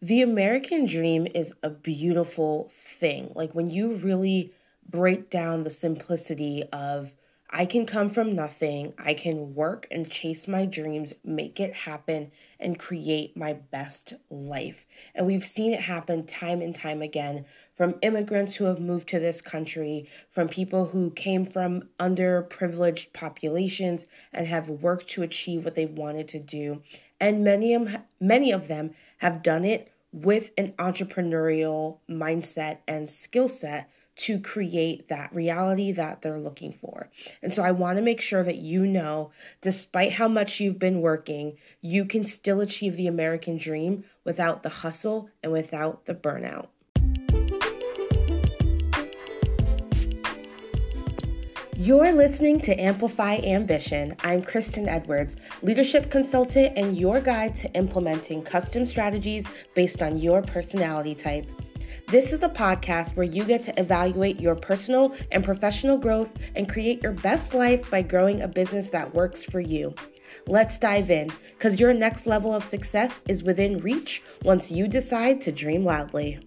the American dream is a beautiful thing. Like when you really break down the simplicity of I can come from nothing, I can work and chase my dreams, make it happen, and create my best life. And we've seen it happen time and time again from immigrants who have moved to this country, from people who came from underprivileged populations and have worked to achieve what they wanted to do. And many of, many of them have done it with an entrepreneurial mindset and skill set to create that reality that they're looking for. And so I want to make sure that you know, despite how much you've been working, you can still achieve the American dream without the hustle and without the burnout. You're listening to Amplify Ambition. I'm Kristen Edwards, leadership consultant and your guide to implementing custom strategies based on your personality type. This is the podcast where you get to evaluate your personal and professional growth and create your best life by growing a business that works for you. Let's dive in because your next level of success is within reach once you decide to dream loudly.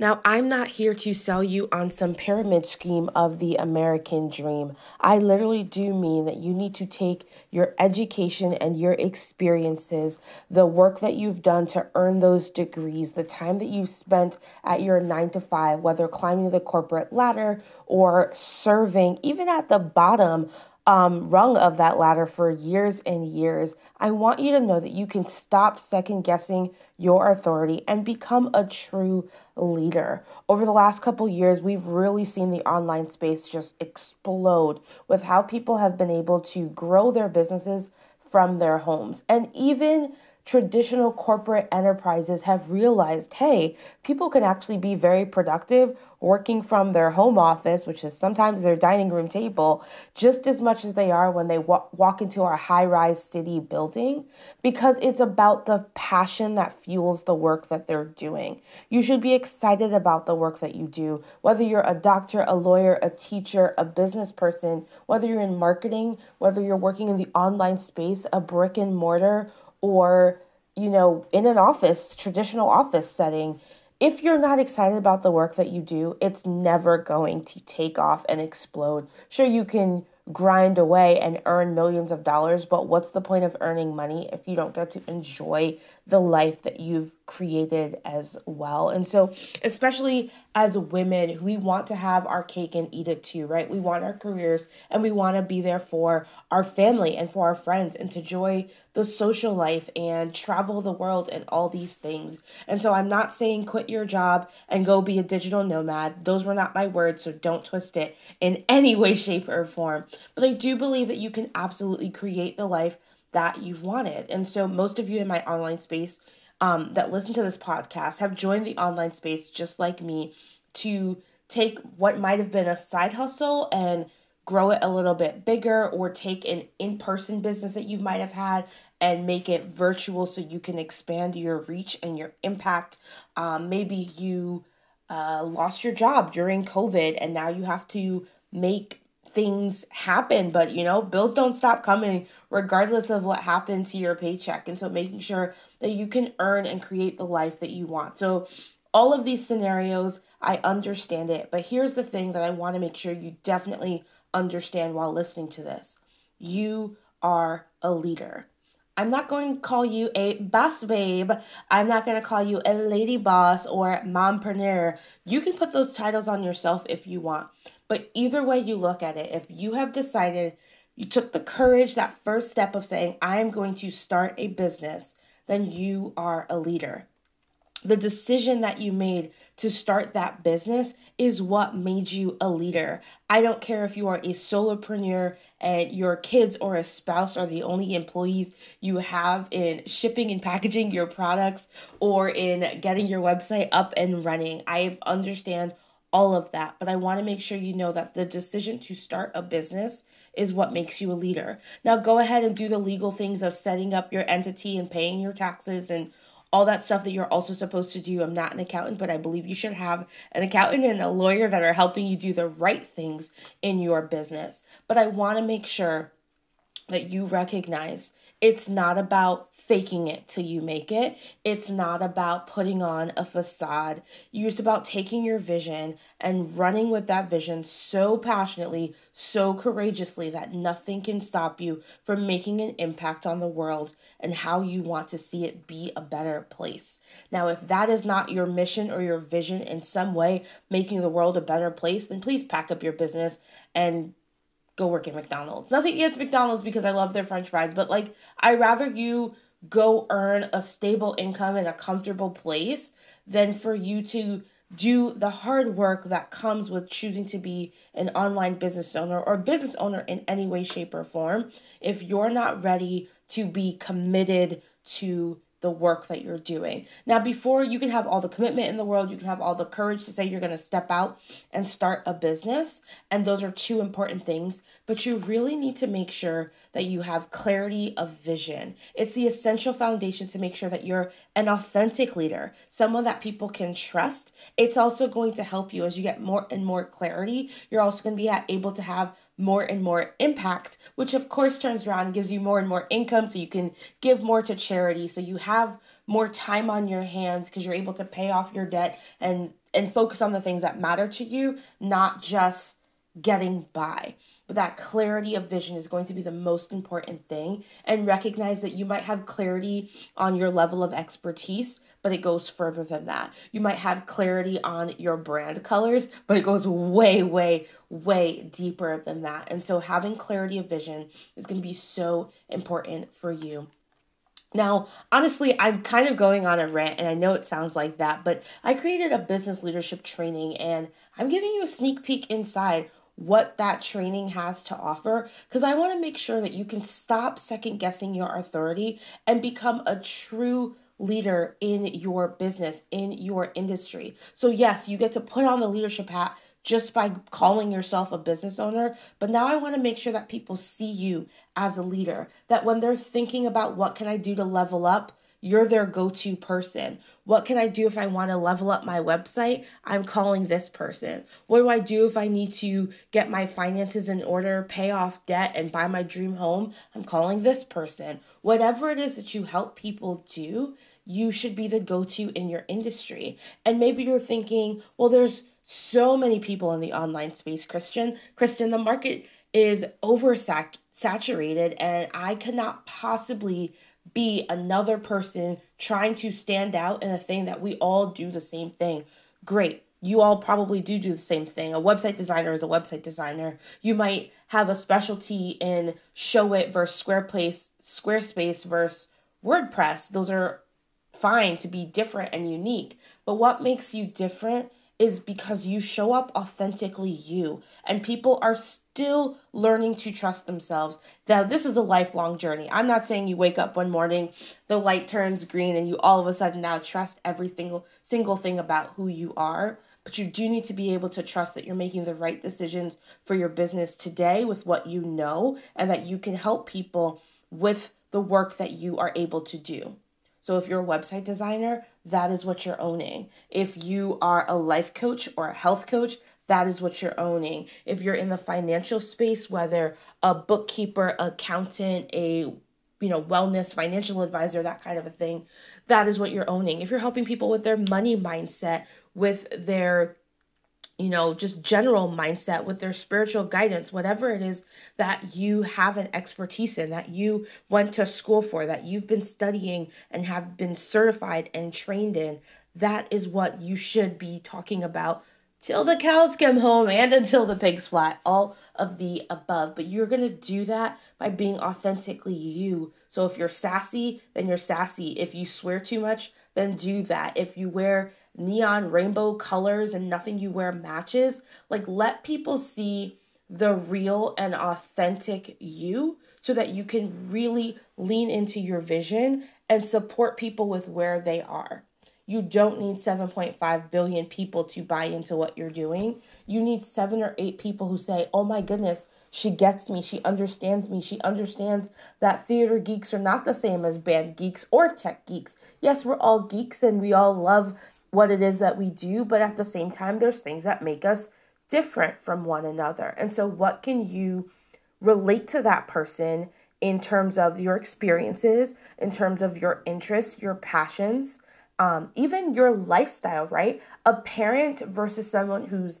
Now, I'm not here to sell you on some pyramid scheme of the American dream. I literally do mean that you need to take your education and your experiences, the work that you've done to earn those degrees, the time that you've spent at your nine to five, whether climbing the corporate ladder or serving, even at the bottom um, rung of that ladder for years and years, I want you to know that you can stop second guessing your authority and become a true leader. Over the last couple years, we've really seen the online space just explode with how people have been able to grow their businesses from their homes. And even traditional corporate enterprises have realized hey, people can actually be very productive working from their home office, which is sometimes their dining room table, just as much as they are when they walk, walk into our high rise city building, because it's about the passion that fuels the work that they're doing. You should be excited about the work that you do, whether you're a doctor, a lawyer, a teacher, a business person, whether you're in marketing, whether you're working in the online space, a brick and mortar, or you know, in an office, traditional office setting, if you're not excited about the work that you do, it's never going to take off and explode. Sure, you can grind away and earn millions of dollars, but what's the point of earning money if you don't get to enjoy the life that you've created as well. And so, especially as women, we want to have our cake and eat it too, right? We want our careers and we want to be there for our family and for our friends and to enjoy the social life and travel the world and all these things. And so, I'm not saying quit your job and go be a digital nomad. Those were not my words, so don't twist it in any way, shape, or form. But I do believe that you can absolutely create the life that you've wanted. And so, most of you in my online space um, that listen to this podcast have joined the online space just like me to take what might have been a side hustle and grow it a little bit bigger or take an in-person business that you might have had and make it virtual so you can expand your reach and your impact um, maybe you uh, lost your job during covid and now you have to make things happen, but you know, bills don't stop coming regardless of what happened to your paycheck. And so making sure that you can earn and create the life that you want. So all of these scenarios, I understand it, but here's the thing that I want to make sure you definitely understand while listening to this. You are a leader. I'm not going to call you a boss babe. I'm not going to call you a lady boss or mompreneur. You can put those titles on yourself if you want. But either way you look at it, if you have decided you took the courage, that first step of saying, I am going to start a business, then you are a leader. The decision that you made to start that business is what made you a leader. I don't care if you are a solopreneur and your kids or a spouse are the only employees you have in shipping and packaging your products or in getting your website up and running. I understand all of that. But I want to make sure you know that the decision to start a business is what makes you a leader. Now, go ahead and do the legal things of setting up your entity and paying your taxes and all that stuff that you're also supposed to do. I'm not an accountant, but I believe you should have an accountant and a lawyer that are helping you do the right things in your business. But I want to make sure that you recognize It's not about faking it till you make it. It's not about putting on a facade. It's about taking your vision and running with that vision so passionately, so courageously that nothing can stop you from making an impact on the world and how you want to see it be a better place. Now, if that is not your mission or your vision in some way, making the world a better place, then please pack up your business and go work at McDonald's. Nothing against McDonald's because I love their french fries, but like I rather you go earn a stable income in a comfortable place than for you to do the hard work that comes with choosing to be an online business owner or business owner in any way, shape, or form if you're not ready to be committed to the work that you're doing. Now, before you can have all the commitment in the world, you can have all the courage to say you're going to step out and start a business. And those are two important things. But you really need to make sure that you have clarity of vision. It's the essential foundation to make sure that you're an authentic leader, someone that people can trust. It's also going to help you as you get more and more clarity. You're also going to be able to have more and more impact, which of course turns around and gives you more and more income so you can give more to charity. So you have more time on your hands because you're able to pay off your debt and and focus on the things that matter to you, not just getting by. But that clarity of vision is going to be the most important thing. And recognize that you might have clarity on your level of expertise, but it goes further than that. You might have clarity on your brand colors, but it goes way, way, way deeper than that. And so having clarity of vision is going to be so important for you. Now, honestly, I'm kind of going on a rant, and I know it sounds like that, but I created a business leadership training, and I'm giving you a sneak peek inside what that training has to offer because I want to make sure that you can stop second guessing your authority and become a true leader in your business, in your industry. So, yes, you get to put on the leadership hat just by calling yourself a business owner, but now I want to make sure that people see you as a leader, that when they're thinking about what can I do to level up, you're their go to person. What can I do if I want to level up my website? I'm calling this person. What do I do if I need to get my finances in order, pay off debt, and buy my dream home? I'm calling this person. Whatever it is that you help people do, you should be the go to in your industry. And maybe you're thinking, well, there's so many people in the online space, Kristen. Kristen, the market is oversaturated, and I cannot possibly be another person trying to stand out in a thing that we all do the same thing. Great. You all probably do do the same thing. A website designer is a website designer. You might have a specialty in Showit versus Squarespace, Squarespace versus WordPress. Those are fine to be different and unique. But what makes you different is because you show up authentically you and people are still learning to trust themselves. Now, this is a lifelong journey. I'm not saying you wake up one morning, the light turns green, and you all of a sudden now trust every single, single thing about who you are. But you do need to be able to trust that you're making the right decisions for your business today with what you know and that you can help people with the work that you are able to do. So if you're a website designer, that is what you're owning. If you are a life coach or a health coach, that is what you're owning. If you're in the financial space, whether a bookkeeper, accountant, a you know, wellness, financial advisor, that kind of a thing, that is what you're owning. If you're helping people with their money mindset, with their you know, just general mindset, with their spiritual guidance, whatever it is that you have an expertise in, that you went to school for, that you've been studying and have been certified and trained in, that is what you should be talking about till the cows come home and until the pigs flat, all of the above. But you're going to do that by being authentically you. So if you're sassy, then you're sassy. If you swear too much, then do that. If you wear neon rainbow colors and nothing you wear matches. Like, let people see the real and authentic you so that you can really lean into your vision and support people with where they are. You don't need 7.5 billion people to buy into what you're doing. You need seven or eight people who say, Oh my goodness, she gets me. She understands me. She understands that theater geeks are not the same as band geeks or tech geeks. Yes, we're all geeks and we all love what it is that we do, but at the same time, there's things that make us different from one another. And so, what can you relate to that person in terms of your experiences, in terms of your interests, your passions, um, even your lifestyle, right? A parent versus someone who's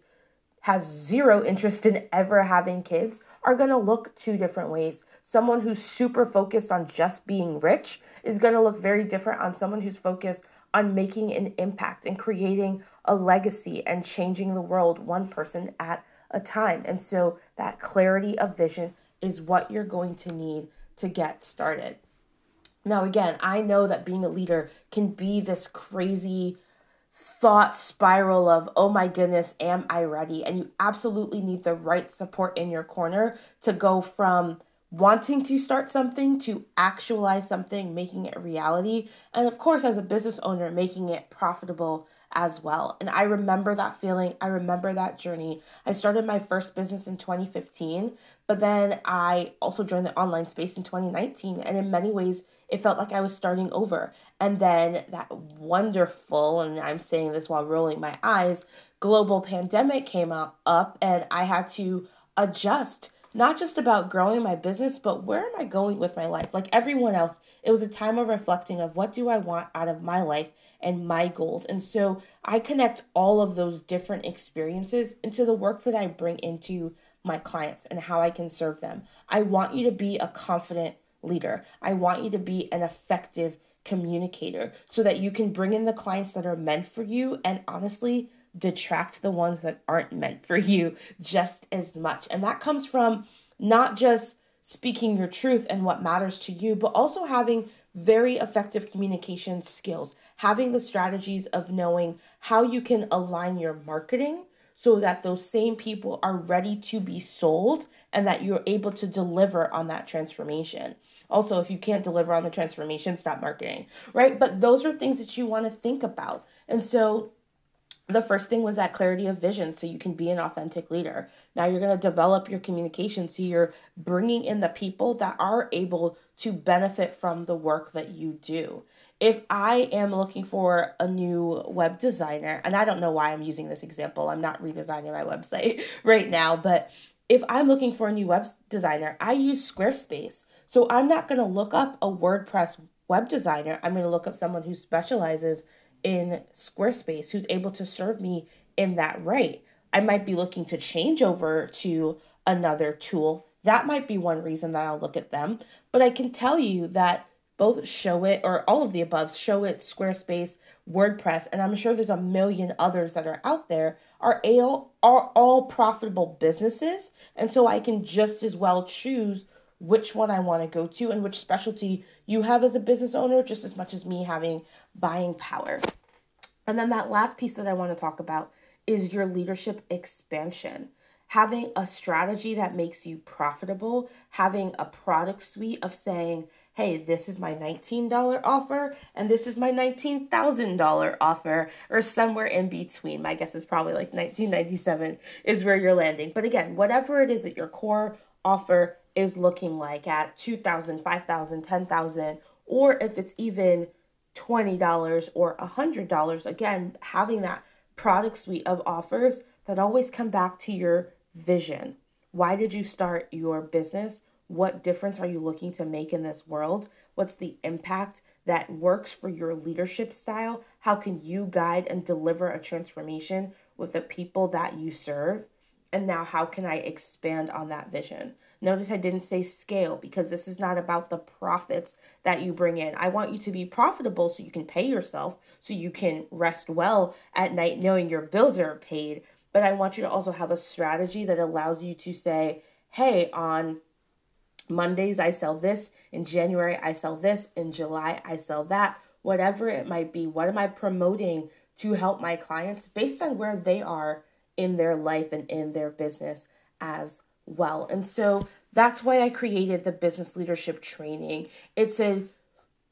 has zero interest in ever having kids are going to look two different ways. Someone who's super focused on just being rich is going to look very different on someone who's focused on making an impact and creating a legacy and changing the world one person at a time. And so that clarity of vision is what you're going to need to get started. Now, again, I know that being a leader can be this crazy thought spiral of, oh my goodness, am I ready? And you absolutely need the right support in your corner to go from wanting to start something to actualize something, making it reality. And of course, as a business owner, making it profitable as well. And I remember that feeling. I remember that journey. I started my first business in 2015, but then I also joined the online space in 2019. And in many ways, it felt like I was starting over. And then that wonderful, and I'm saying this while rolling my eyes, global pandemic came up, up and I had to adjust not just about growing my business, but where am I going with my life? Like everyone else, it was a time of reflecting of what do I want out of my life and my goals. And so I connect all of those different experiences into the work that I bring into my clients and how I can serve them. I want you to be a confident leader. I want you to be an effective communicator so that you can bring in the clients that are meant for you and honestly detract the ones that aren't meant for you just as much. And that comes from not just speaking your truth and what matters to you, but also having very effective communication skills, having the strategies of knowing how you can align your marketing so that those same people are ready to be sold and that you're able to deliver on that transformation. Also, if you can't deliver on the transformation, stop marketing, right? But those are things that you want to think about. And so the first thing was that clarity of vision so you can be an authentic leader. Now you're going to develop your communication so you're bringing in the people that are able to benefit from the work that you do. If I am looking for a new web designer, and I don't know why I'm using this example, I'm not redesigning my website right now, but if I'm looking for a new web designer, I use Squarespace. So I'm not going to look up a WordPress web designer. I'm going to look up someone who specializes in Squarespace who's able to serve me in that right. I might be looking to change over to another tool. That might be one reason that I'll look at them. But I can tell you that both Showit or all of the above, Showit, Squarespace, WordPress, and I'm sure there's a million others that are out there, are all, are all profitable businesses. And so I can just as well choose which one I want to go to and which specialty you have as a business owner, just as much as me having buying power. And then that last piece that I want to talk about is your leadership expansion. Having a strategy that makes you profitable, having a product suite of saying, hey, this is my $19 offer and this is my $19,000 offer, or somewhere in between. My guess is probably like 1997 is where you're landing. But again, whatever it is at your core offer is looking like at 2000 5000 10000 or if it's even $20 or $100 again having that product suite of offers that always come back to your vision. Why did you start your business? What difference are you looking to make in this world? What's the impact that works for your leadership style? How can you guide and deliver a transformation with the people that you serve and now how can i expand on that vision Notice I didn't say scale because this is not about the profits that you bring in. I want you to be profitable so you can pay yourself, so you can rest well at night knowing your bills are paid. But I want you to also have a strategy that allows you to say, hey, on Mondays I sell this, in January I sell this, in July I sell that, whatever it might be. What am I promoting to help my clients based on where they are in their life and in their business as well. And so that's why I created the business leadership training. It's a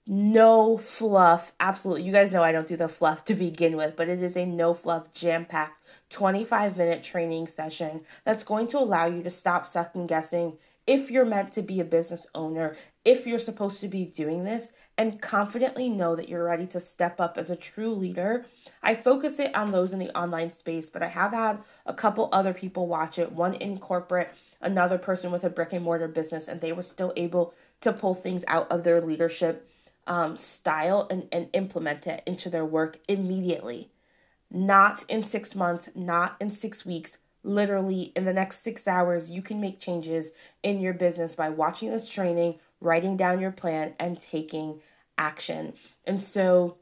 no fluff, absolutely. You guys know I don't do the fluff to begin with, but it is a no fluff, jam packed 25 minute training session that's going to allow you to stop second guessing if you're meant to be a business owner, if you're supposed to be doing this, and confidently know that you're ready to step up as a true leader. I focus it on those in the online space, but I have had a couple other people watch it, one in corporate, another person with a brick and mortar business, and they were still able to pull things out of their leadership um, style and, and implement it into their work immediately. Not in six months, not in six weeks. Literally, in the next six hours, you can make changes in your business by watching this training, writing down your plan, and taking action. And so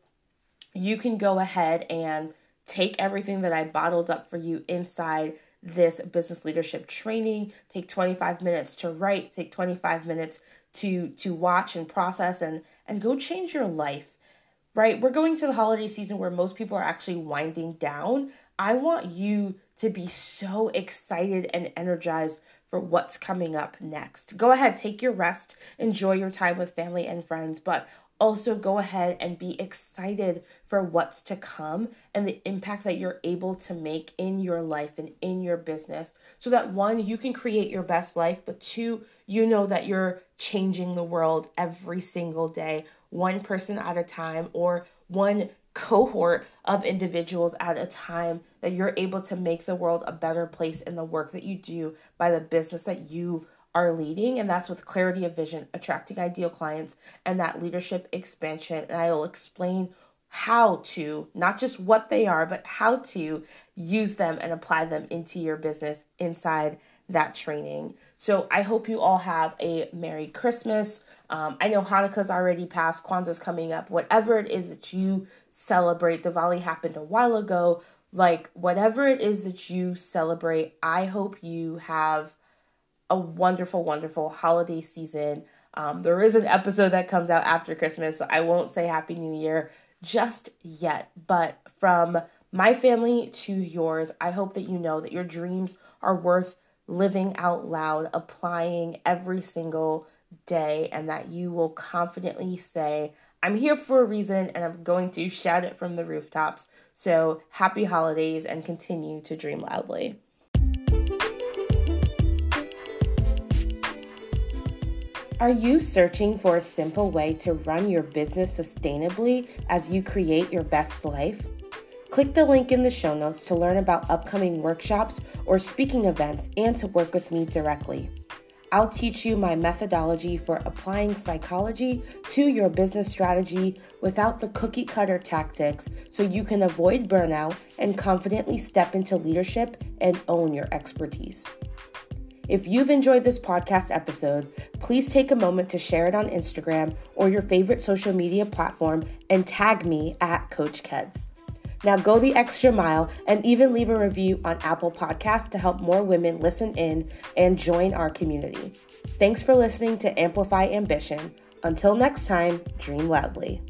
you can go ahead and take everything that I bottled up for you inside this business leadership training. Take 25 minutes to write take 25 minutes to to watch and process and and go change your life right? We're going to the holiday season where most people are actually winding down. I want you to be so excited and energized for what's coming up next. Go ahead take your rest enjoy your time with family and friends but also go ahead and be excited for what's to come and the impact that you're able to make in your life and in your business so that one you can create your best life but two you know that you're changing the world every single day one person at a time or one cohort of individuals at a time that you're able to make the world a better place in the work that you do by the business that you are leading, and that's with clarity of vision, attracting ideal clients, and that leadership expansion. And I will explain how to, not just what they are, but how to use them and apply them into your business inside that training. So I hope you all have a Merry Christmas. Um, I know Hanukkah's already passed, Kwanzaa's coming up. Whatever it is that you celebrate, Diwali happened a while ago. Like, whatever it is that you celebrate, I hope you have a wonderful, wonderful holiday season. Um, there is an episode that comes out after Christmas, so I won't say Happy New Year just yet. But from my family to yours, I hope that you know that your dreams are worth living out loud, applying every single day, and that you will confidently say, I'm here for a reason and I'm going to shout it from the rooftops. So, happy holidays and continue to dream loudly. Are you searching for a simple way to run your business sustainably as you create your best life? Click the link in the show notes to learn about upcoming workshops or speaking events and to work with me directly. I'll teach you my methodology for applying psychology to your business strategy without the cookie cutter tactics so you can avoid burnout and confidently step into leadership and own your expertise. If you've enjoyed this podcast episode, please take a moment to share it on Instagram or your favorite social media platform and tag me at Coach Keds. Now go the extra mile and even leave a review on Apple Podcasts to help more women listen in and join our community. Thanks for listening to Amplify Ambition. Until next time, dream loudly.